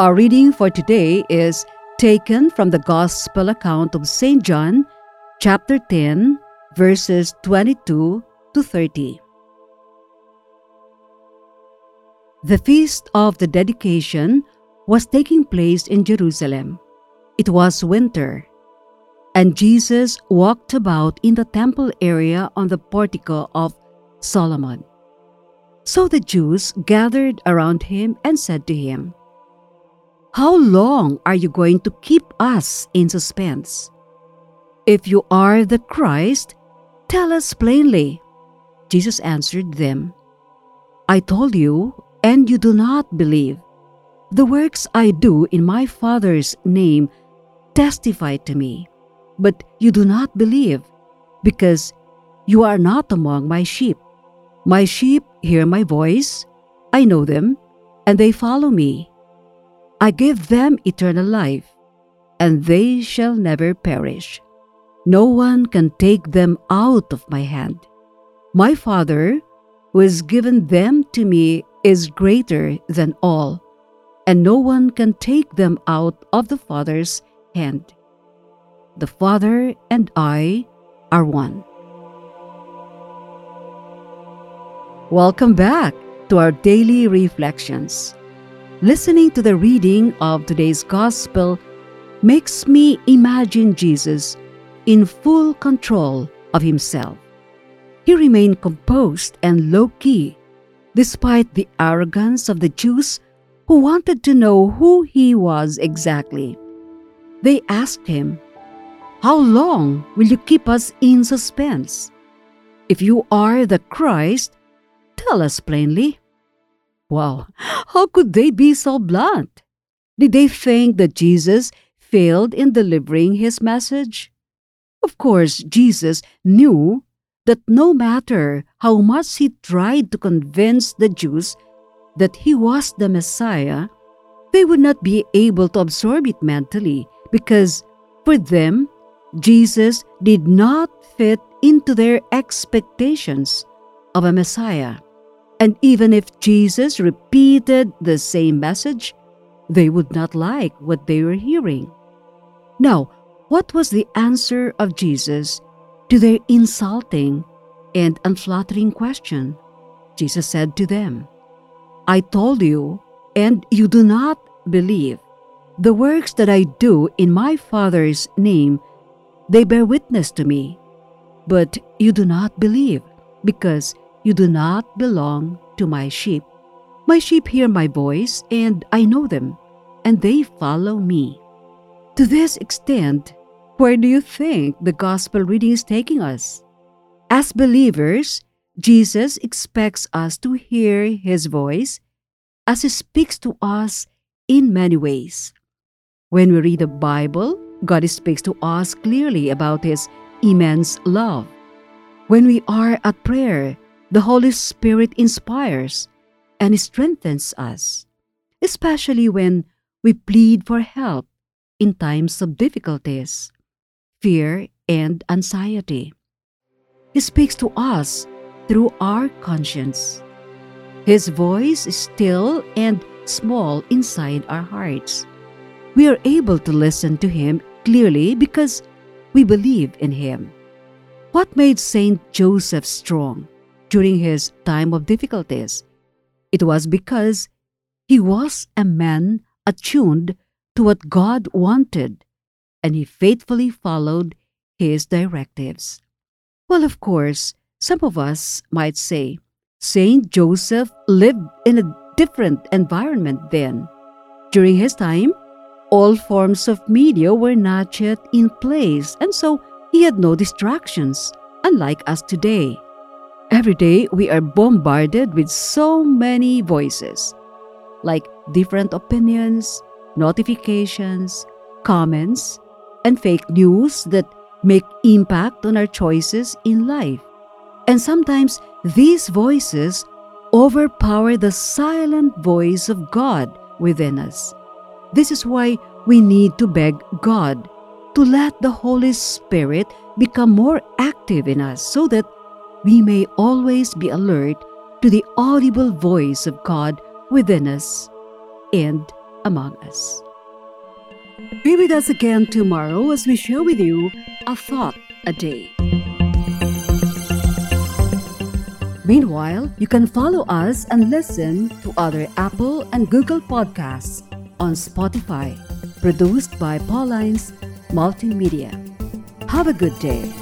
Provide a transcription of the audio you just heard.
Our reading for today is taken from the Gospel account of St. John, chapter 10, verses 22 to 30. The feast of the dedication was taking place in Jerusalem. It was winter, and Jesus walked about in the temple area on the portico of Solomon. So the Jews gathered around him and said to him, how long are you going to keep us in suspense? If you are the Christ, tell us plainly. Jesus answered them, I told you, and you do not believe. The works I do in my Father's name testify to me, but you do not believe, because you are not among my sheep. My sheep hear my voice, I know them, and they follow me. I give them eternal life, and they shall never perish. No one can take them out of my hand. My Father, who has given them to me, is greater than all, and no one can take them out of the Father's hand. The Father and I are one. Welcome back to our daily reflections. Listening to the reading of today's Gospel makes me imagine Jesus in full control of himself. He remained composed and low key despite the arrogance of the Jews who wanted to know who he was exactly. They asked him, How long will you keep us in suspense? If you are the Christ, tell us plainly. Wow, how could they be so blunt? Did they think that Jesus failed in delivering his message? Of course, Jesus knew that no matter how much he tried to convince the Jews that he was the Messiah, they would not be able to absorb it mentally because for them, Jesus did not fit into their expectations of a Messiah. And even if Jesus repeated the same message, they would not like what they were hearing. Now, what was the answer of Jesus to their insulting and unflattering question? Jesus said to them, I told you, and you do not believe. The works that I do in my Father's name, they bear witness to me. But you do not believe, because you do not belong to my sheep. My sheep hear my voice, and I know them, and they follow me. To this extent, where do you think the gospel reading is taking us? As believers, Jesus expects us to hear his voice as he speaks to us in many ways. When we read the Bible, God speaks to us clearly about his immense love. When we are at prayer, the Holy Spirit inspires and strengthens us, especially when we plead for help in times of difficulties, fear, and anxiety. He speaks to us through our conscience. His voice is still and small inside our hearts. We are able to listen to Him clearly because we believe in Him. What made Saint Joseph strong? During his time of difficulties. It was because he was a man attuned to what God wanted and he faithfully followed his directives. Well, of course, some of us might say Saint Joseph lived in a different environment then. During his time, all forms of media were not yet in place, and so he had no distractions, unlike us today. Every day, we are bombarded with so many voices, like different opinions, notifications, comments, and fake news that make impact on our choices in life. And sometimes these voices overpower the silent voice of God within us. This is why we need to beg God to let the Holy Spirit become more active in us so that we may always be alert to the audible voice of God within us and among us. Be with us again tomorrow as we share with you a thought a day. Meanwhile, you can follow us and listen to other Apple and Google podcasts on Spotify, produced by Paulines Multimedia. Have a good day.